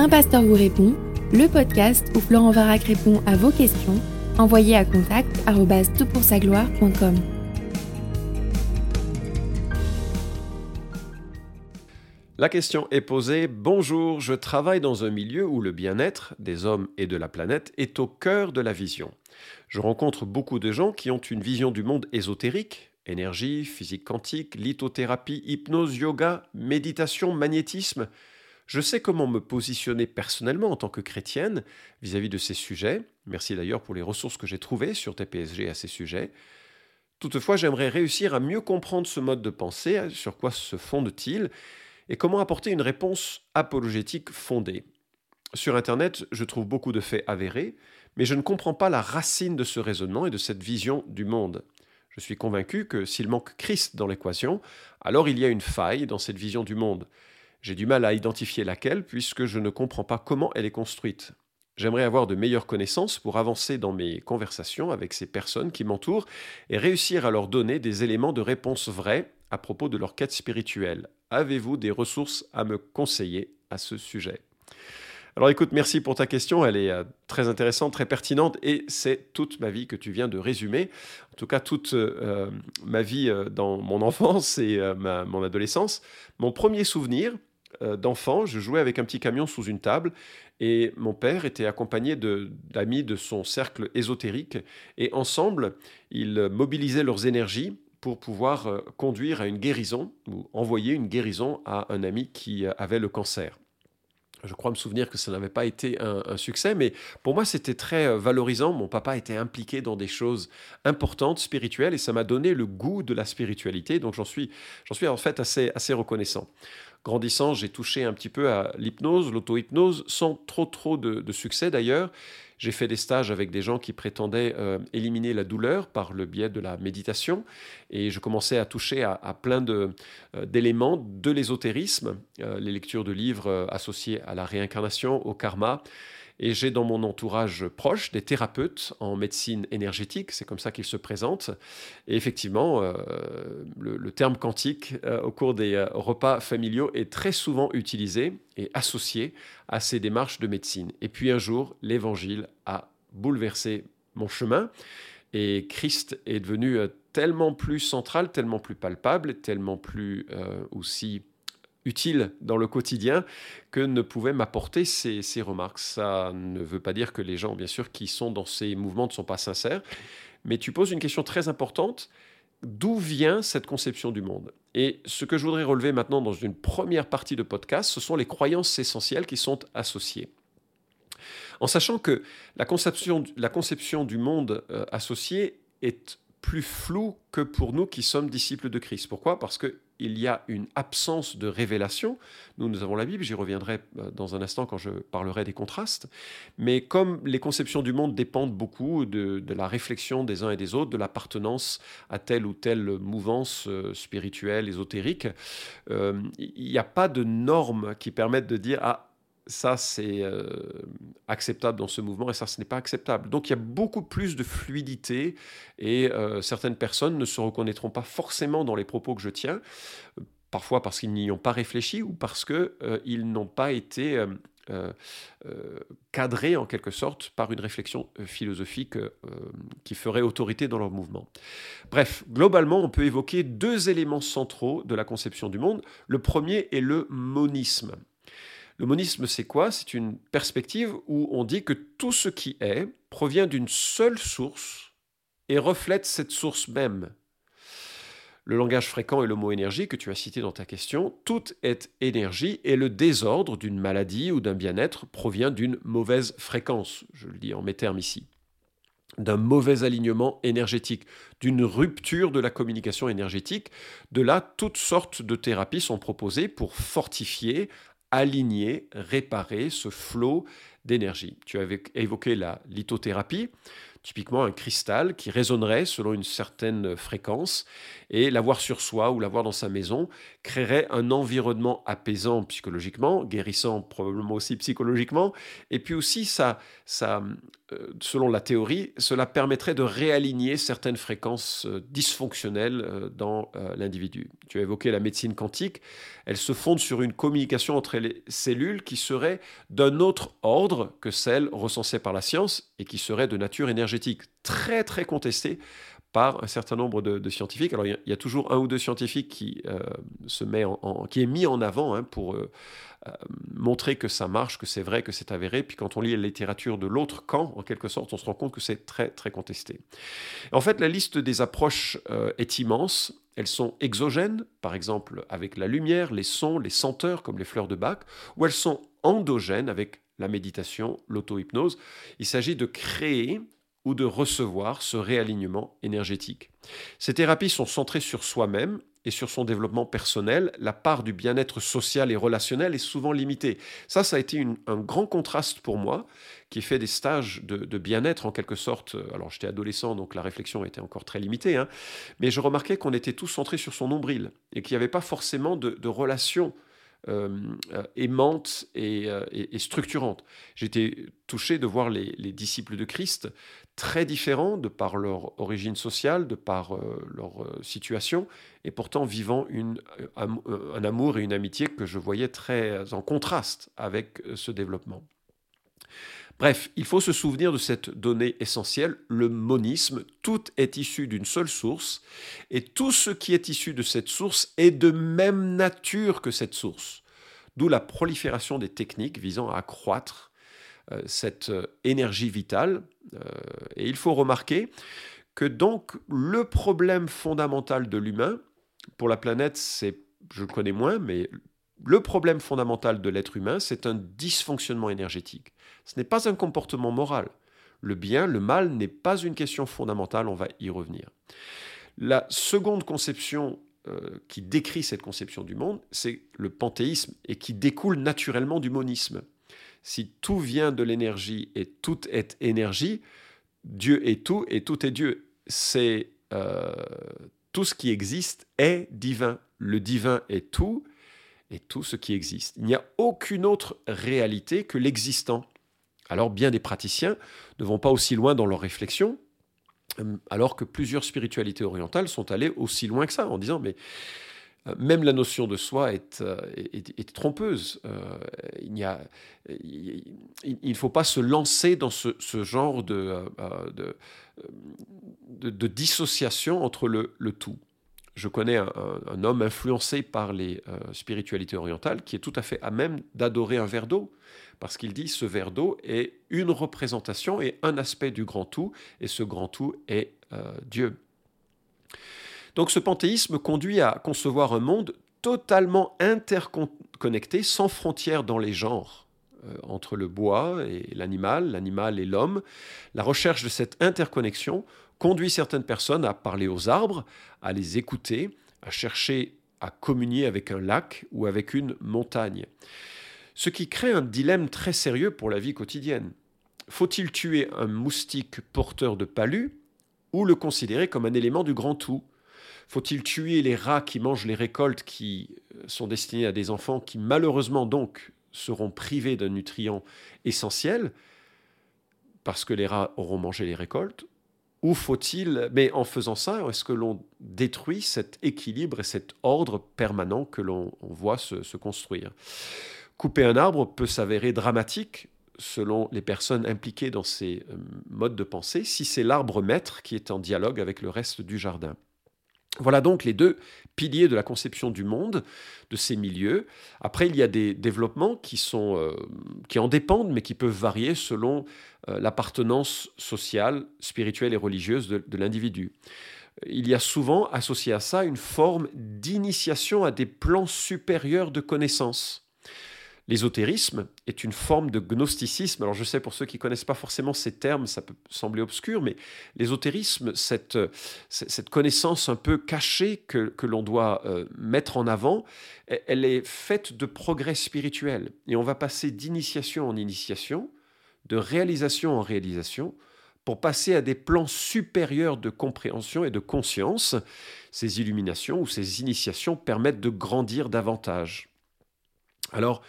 Un pasteur vous répond, le podcast où Florent Varac répond à vos questions, envoyez à contact gloire.com La question est posée, bonjour, je travaille dans un milieu où le bien-être des hommes et de la planète est au cœur de la vision. Je rencontre beaucoup de gens qui ont une vision du monde ésotérique, énergie, physique quantique, lithothérapie, hypnose, yoga, méditation, magnétisme. Je sais comment me positionner personnellement en tant que chrétienne vis-à-vis de ces sujets. Merci d'ailleurs pour les ressources que j'ai trouvées sur TPSG à ces sujets. Toutefois, j'aimerais réussir à mieux comprendre ce mode de pensée, sur quoi se fonde-t-il, et comment apporter une réponse apologétique fondée. Sur Internet, je trouve beaucoup de faits avérés, mais je ne comprends pas la racine de ce raisonnement et de cette vision du monde. Je suis convaincu que s'il manque Christ dans l'équation, alors il y a une faille dans cette vision du monde. J'ai du mal à identifier laquelle puisque je ne comprends pas comment elle est construite. J'aimerais avoir de meilleures connaissances pour avancer dans mes conversations avec ces personnes qui m'entourent et réussir à leur donner des éléments de réponse vrais à propos de leur quête spirituelle. Avez-vous des ressources à me conseiller à ce sujet? Alors écoute, merci pour ta question, elle est euh, très intéressante, très pertinente, et c'est toute ma vie que tu viens de résumer, en tout cas toute euh, ma vie euh, dans mon enfance et mon adolescence. Mon premier souvenir d'enfant, je jouais avec un petit camion sous une table, et mon père était accompagné d'amis de, de son cercle ésotérique, et ensemble, ils mobilisaient leurs énergies pour pouvoir euh, conduire à une guérison ou envoyer une guérison à un ami qui euh, avait le cancer. Je crois me souvenir que ça n'avait pas été un, succès, mais pour moi c'était très euh, valorisant. Mon papa était impliqué dans des choses importantes, spirituelles, et ça m'a donné le goût de la spiritualité. Donc j'en suis, j'en suis en fait assez, assez reconnaissant. Grandissant, j'ai touché un petit peu à l'hypnose, l'auto-hypnose, sans trop trop de succès d'ailleurs. J'ai fait des stages avec des gens qui prétendaient euh, éliminer la douleur par le biais de la méditation et je commençais à toucher à, plein euh, d'éléments de, l'ésotérisme, euh, les lectures de livres associés à la réincarnation, au karma. Et j'ai dans mon entourage proche des thérapeutes en médecine énergétique, c'est comme ça qu'ils se présentent. Et effectivement, euh, le, terme quantique euh, au cours des euh, repas familiaux est très souvent utilisé et associé à ces démarches de médecine. Et puis un jour, l'évangile a bouleversé mon chemin et Christ est devenu tellement plus central, tellement plus palpable, tellement plus aussi utile dans le quotidien que ne pouvaient m'apporter ces, remarques. Ça ne veut pas dire que les gens, bien sûr, qui sont dans ces mouvements ne sont pas sincères, mais tu poses une question très importante. D'où vient cette conception du monde? Et ce que je voudrais relever maintenant dans une première partie de podcast, ce sont les croyances essentielles qui sont associées. En sachant que la conception, la conception du monde euh, associé est plus floue que pour nous qui sommes disciples de Christ. Pourquoi? Parce que il y a une absence de révélation. Nous, nous avons la Bible, j'y reviendrai euh, dans un instant quand je parlerai des contrastes. Mais comme les conceptions du monde dépendent beaucoup de, la réflexion des uns et des autres, de l'appartenance à telle ou telle mouvance euh, spirituelle, ésotérique, euh, il n'y a pas de normes qui permettent de dire ah ça c'est euh, acceptable dans ce mouvement et ça ce n'est pas acceptable. Donc il y a beaucoup plus de fluidité et euh, certaines personnes ne se reconnaîtront pas forcément dans les propos que je tiens, parfois parce qu'ils n'y ont pas réfléchi ou parce qu'ils euh, n'ont pas été cadrés en quelque sorte par une réflexion philosophique qui ferait autorité dans leur mouvement. Bref, globalement on peut évoquer deux éléments centraux de la conception du monde. Le premier est le monisme. Le monisme, c'est quoi? C'est une perspective où on dit que tout ce qui est provient d'une seule source et reflète cette source même. Le langage fréquent est le mot énergie que tu as cité dans ta question. Tout est énergie et le désordre d'une maladie ou d'un bien-être provient d'une mauvaise fréquence, je le dis en mes termes ici, d'un mauvais alignement énergétique, d'une rupture de la communication énergétique. De là, toutes sortes de thérapies sont proposées pour fortifier, aligner, réparer ce flot d'énergie. Tu avais évoqué la lithothérapie. Typiquement un cristal qui résonnerait selon une certaine fréquence, et l'avoir sur soi ou l'avoir dans sa maison créerait un environnement apaisant psychologiquement, guérissant probablement aussi psychologiquement, et puis aussi ça, ça euh, selon la théorie, cela permettrait de réaligner certaines fréquences euh, dysfonctionnelles euh, dans l'individu. Tu as évoqué la médecine quantique, elle se fonde sur une communication entre les cellules qui serait d'un autre ordre que celle recensée par la science et qui serait de nature énergétique, très très contestée par un certain nombre de, scientifiques. Alors il y, a, toujours un ou deux scientifiques qui, se met en, qui est mis en avant hein, pour euh, montrer que ça marche, que c'est vrai, que c'est avéré. Puis quand on lit la littérature de l'autre camp, en quelque sorte, on se rend compte que c'est très, très contesté. En fait, la liste des approches euh, est immense. Elles sont exogènes, par exemple avec la lumière, les sons, les senteurs, comme les fleurs de bac, ou elles sont endogènes avec la méditation, l'auto-hypnose. Il s'agit de créer ou de recevoir ce réalignement énergétique. Ces thérapies sont centrées sur soi-même et sur son développement personnel, la part du bien-être social et relationnel est souvent limitée. Ça, ça a été un grand contraste pour moi, qui fait des stages de, bien-être en quelque sorte. Alors j'étais adolescent, donc la réflexion était encore très limitée, hein, mais je remarquais qu'on était tous centrés sur son nombril et qu'il n'y avait pas forcément de, de relations euh, euh, aimante euh, et, structurante. J'étais touché de voir les, disciples de Christ très différents de par leur origine sociale, de par leur situation, et pourtant vivant un amour et une amitié que je voyais très en contraste avec ce développement. Bref, il faut se souvenir de cette donnée essentielle, le monisme. Tout est issu d'une seule source, et tout ce qui est issu de cette source est de même nature que cette source. D'où la prolifération des techniques visant à accroître euh, cette euh, énergie vitale. Euh, et il faut remarquer que donc le problème fondamental de l'humain, pour la planète, c'est, je le connais moins, mais le problème fondamental de l'être humain, c'est un dysfonctionnement énergétique. Ce n'est pas un comportement moral. Le bien, le mal n'est pas une question fondamentale, on va y revenir. La seconde conception euh, qui décrit cette conception du monde, c'est le panthéisme et qui découle naturellement du monisme. Si tout vient de l'énergie et tout est énergie, Dieu est tout et tout est Dieu. C'est euh, tout ce qui existe est divin. Le divin est tout et tout ce qui existe. Il n'y a aucune autre réalité que l'existant. Alors bien des praticiens ne vont pas aussi loin dans leur réflexion, euh, alors que plusieurs spiritualités orientales sont allées aussi loin que ça, en disant mais euh, même la notion de soi est, euh, trompeuse. il ne faut pas se lancer dans ce, genre de, de, dissociation entre le, tout. Je connais un, homme influencé par les spiritualités orientales qui est tout à fait à même d'adorer un verre d'eau parce qu'il dit ce verre d'eau est une représentation et un aspect du grand tout, et ce grand tout est euh, Dieu. Donc ce panthéisme conduit à concevoir un monde totalement interconnecté, sans frontières dans les genres, euh, entre le bois et l'animal, l'animal et l'homme. La recherche de cette interconnexion conduit certaines personnes à parler aux arbres, à les écouter, à chercher à communier avec un lac ou avec une montagne. Ce qui crée un dilemme très sérieux pour la vie quotidienne. Faut-il tuer un moustique porteur de palu ou le considérer comme un élément du grand tout? Faut-il tuer les rats qui mangent les récoltes qui euh, sont destinées à des enfants qui malheureusement donc seront privés d'un nutrient essentiel? Parce que les rats auront mangé les récoltes ou faut-il, mais en faisant ça, est-ce que l'on détruit cet équilibre et cet ordre permanent que l'on voit se construire? Couper un arbre peut s'avérer dramatique selon les personnes impliquées dans ces euh, modes de pensée, si c'est l'arbre maître qui est en dialogue avec le reste du jardin. Voilà donc les deux piliers de la conception du monde, de ces milieux. Après, il y a des développements qui, sont, euh, qui en dépendent, mais qui peuvent varier selon euh, l'appartenance sociale, spirituelle et religieuse de l'individu. Il y a souvent associé à ça une forme d'initiation à des plans supérieurs de connaissances. L'ésotérisme est une forme de gnosticisme. Alors je sais pour ceux qui connaissent pas forcément ces termes, ça peut sembler obscur, mais l'ésotérisme, cette, connaissance un peu cachée que, l'on doit euh, mettre en avant, elle est faite de progrès spirituel. Et on va passer d'initiation en initiation, de réalisation en réalisation, pour passer à des plans supérieurs de compréhension et de conscience. Ces illuminations ou ces initiations permettent de grandir davantage. Alors,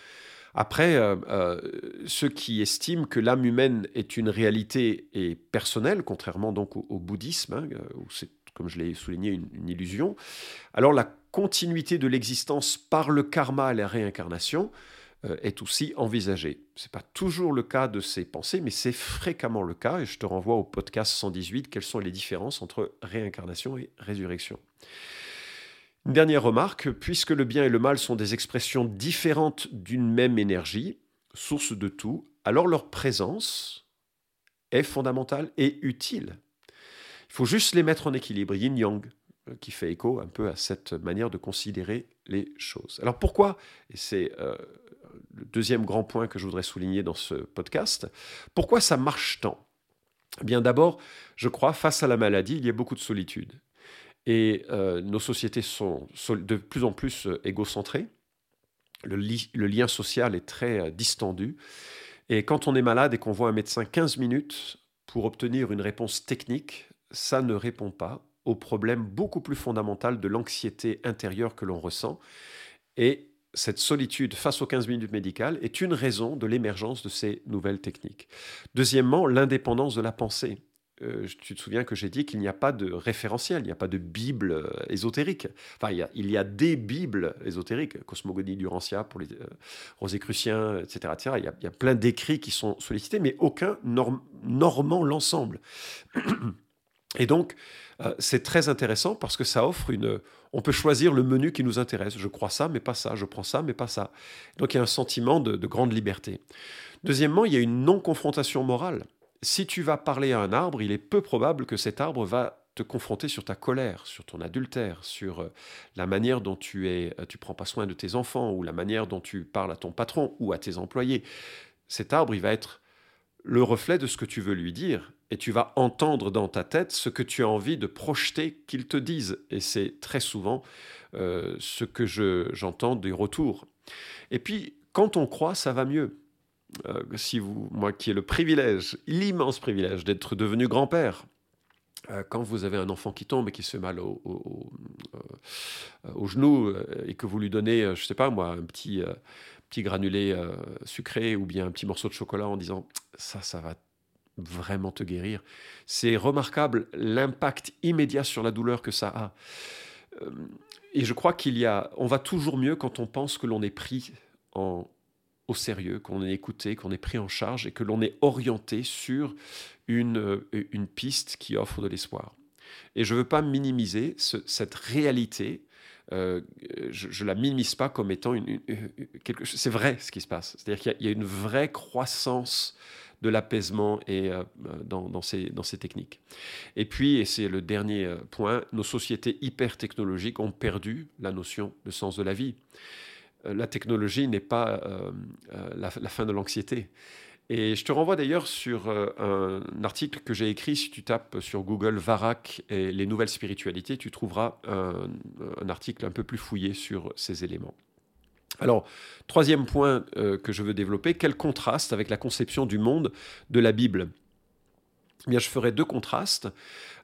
après, euh, euh, ceux qui estiment que l'âme humaine est une réalité et personnelle, contrairement donc au, bouddhisme, hein, où c'est, comme je l'ai souligné, une, illusion, alors la continuité de l'existence par le karma et la réincarnation euh, est aussi envisagée. Ce n'est pas toujours le cas de ces pensées, mais c'est fréquemment le cas, et je te renvoie au podcast 118, quelles sont les différences entre réincarnation et résurrection. Une dernière remarque, puisque le bien et le mal sont des expressions différentes d'une même énergie, source de tout, alors leur présence est fondamentale et utile. Il faut juste les mettre en équilibre, yin-yang, euh, qui fait écho un peu à cette manière de considérer les choses. Alors pourquoi, et c'est euh, le deuxième grand point que je voudrais souligner dans ce podcast, pourquoi ça marche tant? Eh Bien d'abord, je crois, face à la maladie, il y a beaucoup de solitude. Et euh, nos sociétés sont de plus en plus euh, égocentrées. Le, lien social est très euh, distendu. Et quand on est malade et qu'on voit un médecin 15 minutes pour obtenir une réponse technique, ça ne répond pas au problème beaucoup plus fondamental de l'anxiété intérieure que l'on ressent. Et cette solitude face aux 15 minutes médicales est une raison de l'émergence de ces nouvelles techniques. Deuxièmement, l'indépendance de la pensée. Euh, tu te souviens que j'ai dit qu'il n'y a pas de référentiel, il n'y a pas de Bible euh, ésotérique. Enfin, il y, a, des Bibles ésotériques, Cosmogonie d'Urantia pour les euh, etc. etc. Il, y a, plein d'écrits qui sont sollicités, mais aucun normant l'ensemble. Et donc, c'est très intéressant parce que ça offre une... On peut choisir le menu qui nous intéresse. Je crois ça, mais pas ça. Je prends ça, mais pas ça. Donc, il y a un sentiment de grande liberté. Deuxièmement, il y a une non-confrontation morale si tu vas parler à un arbre, il est peu probable que cet arbre va te confronter sur ta colère, sur ton adultère, sur euh, la manière dont tu es, euh, tu prends pas soin de tes enfants ou la manière dont tu parles à ton patron ou à tes employés. Cet arbre, il va être le reflet de ce que tu veux lui dire et tu vas entendre dans ta tête ce que tu as envie de projeter qu'il te dise. Et c'est très souvent euh, ce que j'entends des retours. Et puis, quand on croit, ça va mieux. Euh, si vous, moi qui ai le privilège, l'immense privilège d'être devenu grand-père, euh, quand vous avez un enfant qui tombe et qui se fait mal au, au, euh, genou et que vous lui donnez, je ne sais pas moi, un petit, petit granulé sucré ou bien un petit morceau de chocolat en disant ça, ça va vraiment te guérir, c'est remarquable l'impact immédiat sur la douleur que ça a. Et je crois qu'il y a, on va toujours mieux quand on pense que l'on est pris en, au sérieux, qu'on est écouté, qu'on est pris en charge et que l'on est orienté sur une, euh, une piste qui offre de l'espoir. Et je ne veux pas minimiser cette réalité. Euh, je ne la minimise pas comme étant une, quelque chose. C'est vrai ce qui se passe. C'est-à-dire qu'il y, a une vraie croissance de l'apaisement et euh, dans, ces, dans ces techniques. Et puis, et c'est le dernier point, nos sociétés hyper technologiques ont perdu la notion de sens de la vie. Euh, la technologie n'est pas euh, euh, la, fin de l'anxiété. Et je te renvoie d'ailleurs sur un article que j'ai écrit, si tu tapes sur Google Varak et les nouvelles spiritualités, tu trouveras un, article un peu plus fouillé sur ces éléments. Alors, troisième point que je veux développer, quel contraste avec la conception du monde de la Bible? Eh bien, je ferai deux contrastes.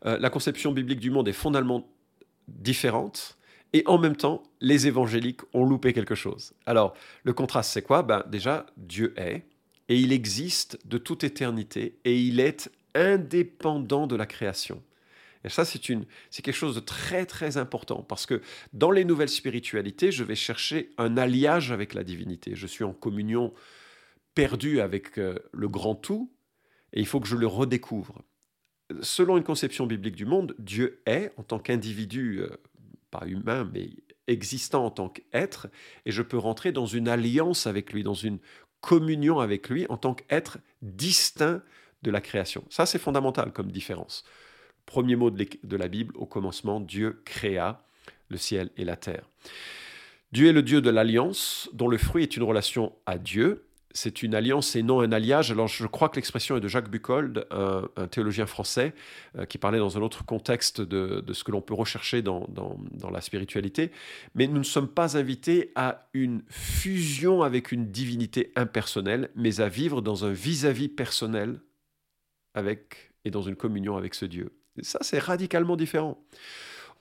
la conception biblique du monde est fondamentalement différente et en même temps, les évangéliques ont loupé quelque chose. Alors, le contraste, c'est quoi? Ben, Déjà, Dieu est, et il existe de toute éternité, et il est indépendant de la création. Et ça, c'est, une, c'est quelque chose de très, très important, parce que dans les nouvelles spiritualités, je vais chercher un alliage avec la divinité. Je suis en communion perdue avec euh, le grand tout, et il faut que je le redécouvre. Selon une conception biblique du monde, Dieu est, en tant qu'individu humain, mais existant en tant qu'être, et je peux rentrer dans une alliance avec lui, dans une communion avec lui en tant qu'être distinct de la création. Ça, c'est fondamental comme différence. Premier mot de la Bible, au commencement, Dieu créa le ciel et la terre. Dieu est le Dieu de l'alliance, dont le fruit est une relation à Dieu, c'est une alliance et non un alliage. Alors je crois que l'expression est de Jacques Buckold, un, théologien français, euh, qui parlait dans un autre contexte de, ce que l'on peut rechercher dans, la spiritualité. Mais nous ne sommes pas invités à une fusion avec une divinité impersonnelle, mais à vivre dans un vis-à-vis personnel avec et dans une communion avec ce Dieu. ça, c'est radicalement différent.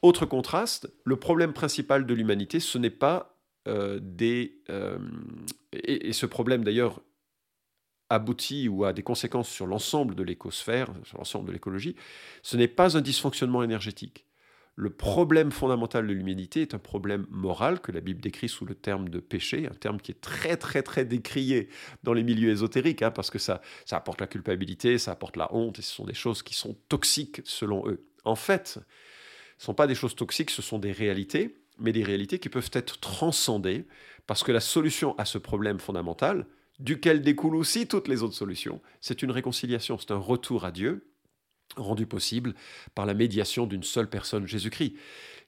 Autre contraste, le problème principal de l'humanité, ce n'est pas des... Euh, et, ce problème d'ailleurs aboutit ou a des conséquences sur l'ensemble de l'écosphère, sur l'ensemble de l'écologie, ce n'est pas un dysfonctionnement énergétique. Le problème fondamental de l'humanité est un problème moral que la Bible décrit sous le terme de péché, un terme qui est très très très décrié dans les milieux ésotériques, hein, parce que ça, ça apporte la culpabilité, ça apporte la honte, et ce sont des choses qui sont toxiques selon eux. En fait, ce ne sont pas des choses toxiques, ce sont des réalités, mais des réalités qui peuvent être transcendées, parce que la solution à ce problème fondamental, duquel découlent aussi toutes les autres solutions, c'est une réconciliation, c'est un retour à Dieu, rendu possible par la médiation d'une seule personne, Jésus-Christ.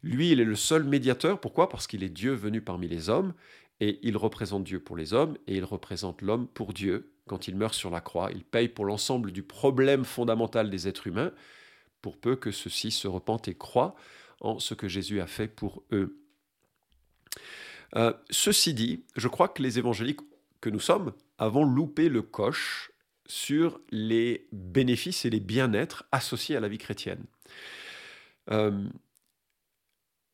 Lui, il est le seul médiateur. Pourquoi? Parce qu'il est Dieu venu parmi les hommes, et il représente Dieu pour les hommes, et il représente l'homme pour Dieu. Quand il meurt sur la croix, il paye pour l'ensemble du problème fondamental des êtres humains, pour peu que ceux-ci se repentent et croient en ce que Jésus a fait pour eux. Euh, ceci dit, je crois que les évangéliques que nous sommes avons loupé le coche sur les bénéfices et les bien-être associés à la vie chrétienne. Euh,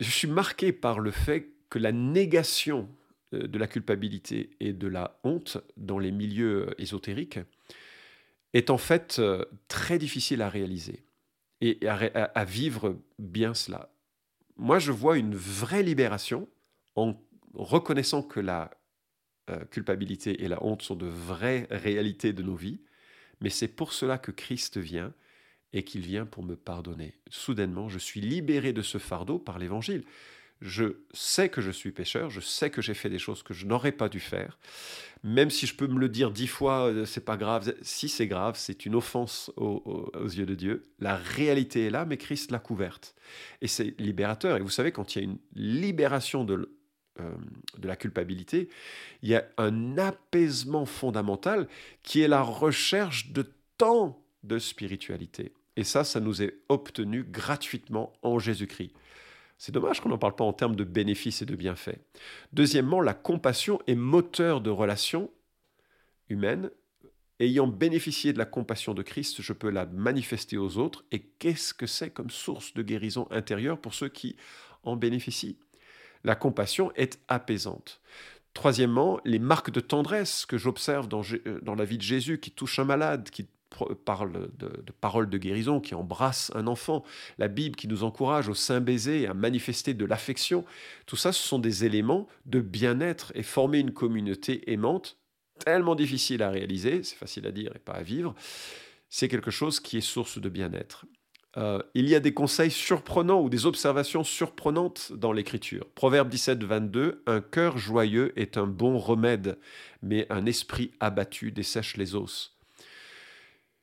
je suis marqué par le fait que la négation euh, de la culpabilité et de la honte dans les milieux ésotériques est en fait très difficile à réaliser et à, vivre bien cela. Moi, je vois une vraie libération en reconnaissant que la euh, culpabilité et la honte sont de vraies réalités de nos vies, mais c'est pour cela que Christ vient et qu'il vient pour me pardonner. Soudainement, je suis libéré de ce fardeau par l'Évangile. Je sais que je suis pécheur, je sais que j'ai fait des choses que je n'aurais pas dû faire, même si je peux me le dire dix fois, euh, c'est pas grave. Si c'est grave, c'est une offense aux, yeux de Dieu. La réalité est là, mais Christ l'a couverte. Et c'est libérateur. Et vous savez, quand il y a une libération de, euh, de la culpabilité, il y a un apaisement fondamental qui est la recherche de temps de spiritualité. Et ça, ça nous est obtenu gratuitement en Jésus-Christ. C'est dommage qu'on n'en parle pas en termes de bénéfices et de bienfaits. Deuxièmement, la compassion est moteur de relations humaines. Ayant bénéficié de la compassion de Christ, je peux la manifester aux autres. Et qu'est-ce que c'est comme source de guérison intérieure pour ceux qui en bénéficient? La compassion est apaisante. Troisièmement, les marques de tendresse que j'observe dans, euh, dans, la vie de Jésus qui touche un malade, qui parle de, paroles de guérison, qui embrasse un enfant, la Bible qui nous encourage au saint baiser, à manifester de l'affection, tout ça, ce sont des éléments de bien-être et former une communauté aimante, tellement difficile à réaliser, c'est facile à dire et pas à vivre, c'est quelque chose qui est source de bien-être. Euh, il y a des conseils surprenants ou des observations surprenantes dans l'Écriture. Proverbe 17, 22, Un cœur joyeux est un bon remède, mais un esprit abattu dessèche les os.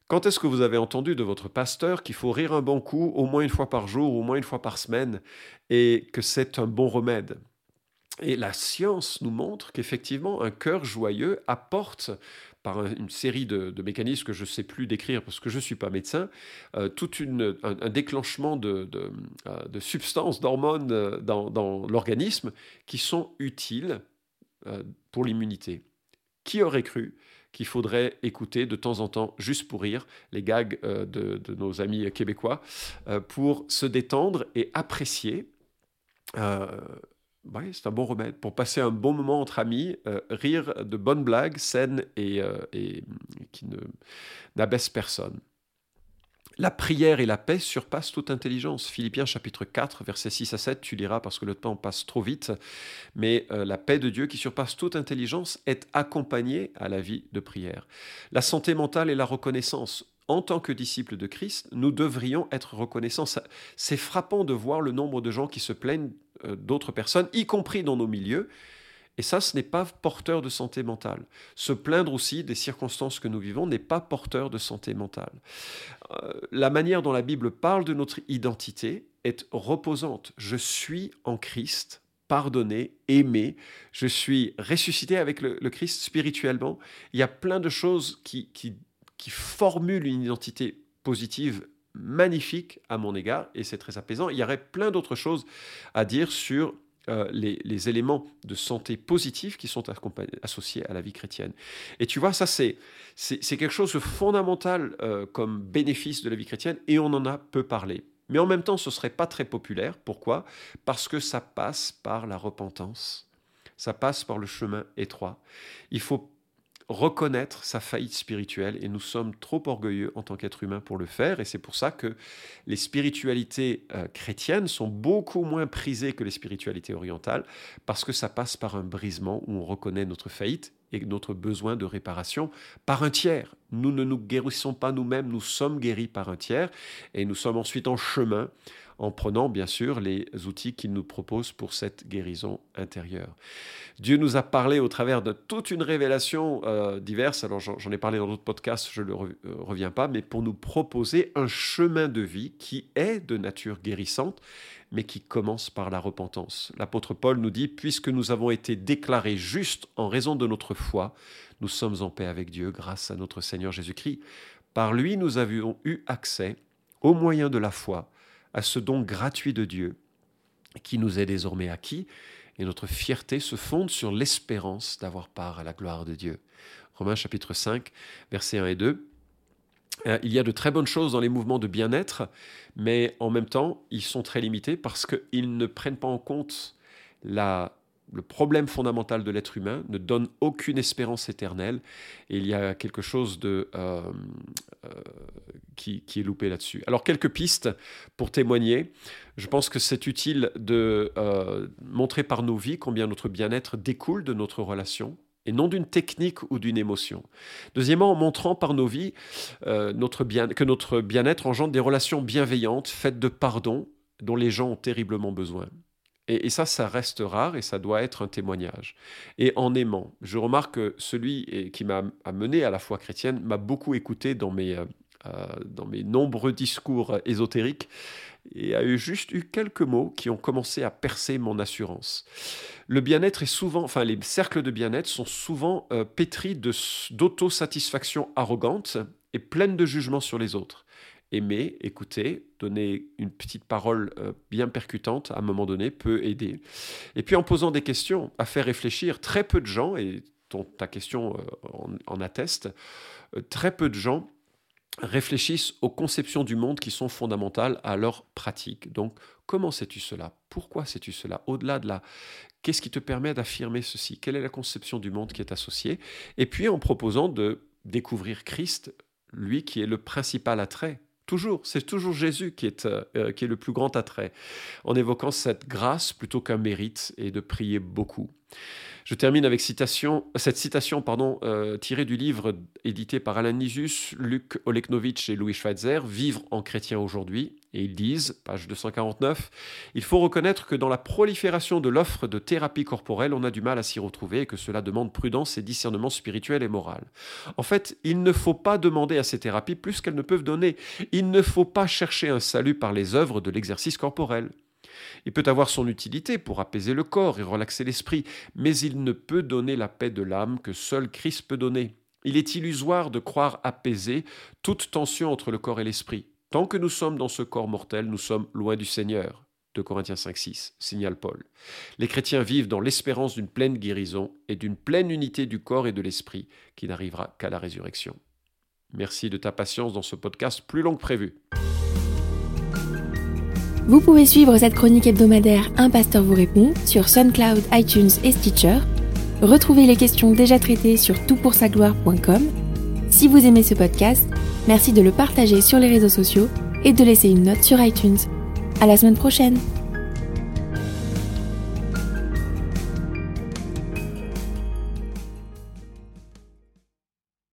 Quand est-ce que vous avez entendu de votre pasteur qu'il faut rire un bon coup au moins une fois par jour, au moins une fois par semaine, et que c'est un bon remède? Et la science nous montre qu'effectivement, un cœur joyeux apporte par une série de, mécanismes que je ne sais plus décrire parce que je ne suis pas médecin, euh, tout un, déclenchement de, de, euh, substances, d'hormones euh, dans, l'organisme qui sont utiles pour l'immunité. Qui aurait cru qu'il faudrait écouter de temps en temps, juste pour rire, les gags de, nos amis québécois, pour se détendre et apprécier oui, c'est un bon remède pour passer un bon moment entre amis, euh, rire de bonnes blagues saines et, euh, et qui ne n'abaissent personne. La prière et la paix surpassent toute intelligence. Philippiens chapitre 4, versets 6 à 7, tu liras parce que le temps passe trop vite. Mais euh, la paix de Dieu qui surpasse toute intelligence est accompagnée à la vie de prière. La santé mentale et la reconnaissance en tant que disciples de Christ, nous devrions être reconnaissants. C'est frappant de voir le nombre de gens qui se plaignent euh, d'autres personnes, y compris dans nos milieux. Et ça, ce n'est pas porteur de santé mentale. Se plaindre aussi des circonstances que nous vivons n'est pas porteur de santé mentale. Euh, la manière dont la Bible parle de notre identité est reposante. Je suis en Christ, pardonné, aimé, je suis ressuscité avec le, Christ spirituellement. Il y a plein de choses qui, qui qui formule une identité positive magnifique à mon égard, et c'est très apaisant. Il y aurait plein d'autres choses à dire sur euh, les, éléments de santé positifs qui sont associés à la vie chrétienne. Et tu vois, ça c'est quelque chose de fondamental euh, comme bénéfice de la vie chrétienne et on en a peu parlé. Mais en même temps, ce serait pas très populaire. Pourquoi? Parce que ça passe par la repentance. Ça passe par le chemin étroit. Il faut reconnaître sa faillite spirituelle et nous sommes trop orgueilleux en tant qu'être humain pour le faire et c'est pour ça que les spiritualités euh, chrétiennes sont beaucoup moins prisées que les spiritualités orientales parce que ça passe par un brisement où on reconnaît notre faillite et notre besoin de réparation par un tiers. Nous ne nous guérissons pas nous-mêmes, nous sommes guéris par un tiers et nous sommes ensuite en chemin en prenant bien sûr les outils qu'il nous propose pour cette guérison intérieure. Dieu nous a parlé au travers de toute une révélation euh, diverse, alors j'en ai parlé dans d'autres podcasts, je ne euh, reviens pas, mais pour nous proposer un chemin de vie qui est de nature guérissante mais qui commence par la repentance. L'apôtre Paul nous dit, puisque nous avons été déclarés justes en raison de notre foi, nous sommes en paix avec Dieu grâce à notre Seigneur Jésus-Christ. Par lui, nous avions eu accès, au moyen de la foi, à ce don gratuit de Dieu, qui nous est désormais acquis, et notre fierté se fonde sur l'espérance d'avoir part à la gloire de Dieu. Romains chapitre 5, versets 1 et 2. Euh, il y a de très bonnes choses dans les mouvements de bien-être, mais en même temps, ils sont très limités parce qu'ils ne prennent pas en compte le problème fondamental de l'être humain, ne donnent aucune espérance éternelle, et il y a quelque chose de, euh, euh, qui, est loupé là-dessus. Alors, quelques pistes pour témoigner. Je pense que c'est utile de montrer par nos vies combien notre bien-être découle de notre relation et non d'une technique ou d'une émotion. Deuxièmement, en montrant par nos vies euh, que notre bien-être engendre des relations bienveillantes, faites de pardon, dont les gens ont terriblement besoin. Et, ça, ça reste rare et ça doit être un témoignage. Et en aimant, je remarque que celui qui m'a amené à la foi chrétienne m'a beaucoup écouté dans mes, euh, euh, dans mes nombreux discours ésotériques et a eu juste eu quelques mots qui ont commencé à percer mon assurance. Le bien-être est souvent, enfin les cercles de bien-être sont souvent euh, pétris d'autosatisfaction arrogante et pleine de jugement sur les autres. Aimer, écouter, donner une petite parole euh, bien percutante à un moment donné peut aider. Et puis en posant des questions, à faire réfléchir, très peu de gens, et ton, ta question euh, en, atteste, très peu de gens réfléchissent aux conceptions du monde qui sont fondamentales à leur pratique. Donc, comment sais-tu cela? Pourquoi sais-tu cela? Au-delà de la... Qu'est-ce qui te permet d'affirmer ceci? Quelle est la conception du monde qui est associée? Et puis en proposant de découvrir Christ, lui qui est le principal attrait. Toujours, c'est toujours Jésus qui est, euh, qui est le plus grand attrait, en évoquant cette grâce plutôt qu'un mérite et de prier beaucoup. Je termine avec cette citation euh, tirée du livre édité par Alain Nisus, Luc Oleknovitch et Louis Schweitzer, Vivre en chrétien aujourd'hui. Et ils disent, page 249, Il faut reconnaître que dans la prolifération de l'offre de thérapie corporelle, on a du mal à s'y retrouver et que cela demande prudence et discernement spirituel et moral. En fait, il ne faut pas demander à ces thérapies plus qu'elles ne peuvent donner. Il ne faut pas chercher un salut par les œuvres de l'exercice corporel. Il peut avoir son utilité pour apaiser le corps et relaxer l'esprit, mais il ne peut donner la paix de l'âme que seul Christ peut donner. Il est illusoire de croire apaiser toute tension entre le corps et l'esprit. Tant que nous sommes dans ce corps mortel, nous sommes loin du Seigneur. 2 Corinthiens 5.6, signale Paul. Les chrétiens vivent dans l'espérance d'une pleine guérison et d'une pleine unité du corps et de l'esprit qui n'arrivera qu'à la résurrection. Merci de ta patience dans ce podcast plus long que prévu. Vous pouvez suivre cette chronique hebdomadaire Un pasteur vous répond sur SoundCloud, iTunes et Stitcher. Retrouvez les questions déjà traitées sur toutpoursagloire.com. Si vous aimez ce podcast, merci de le partager sur les réseaux sociaux et de laisser une note sur iTunes. À la semaine prochaine!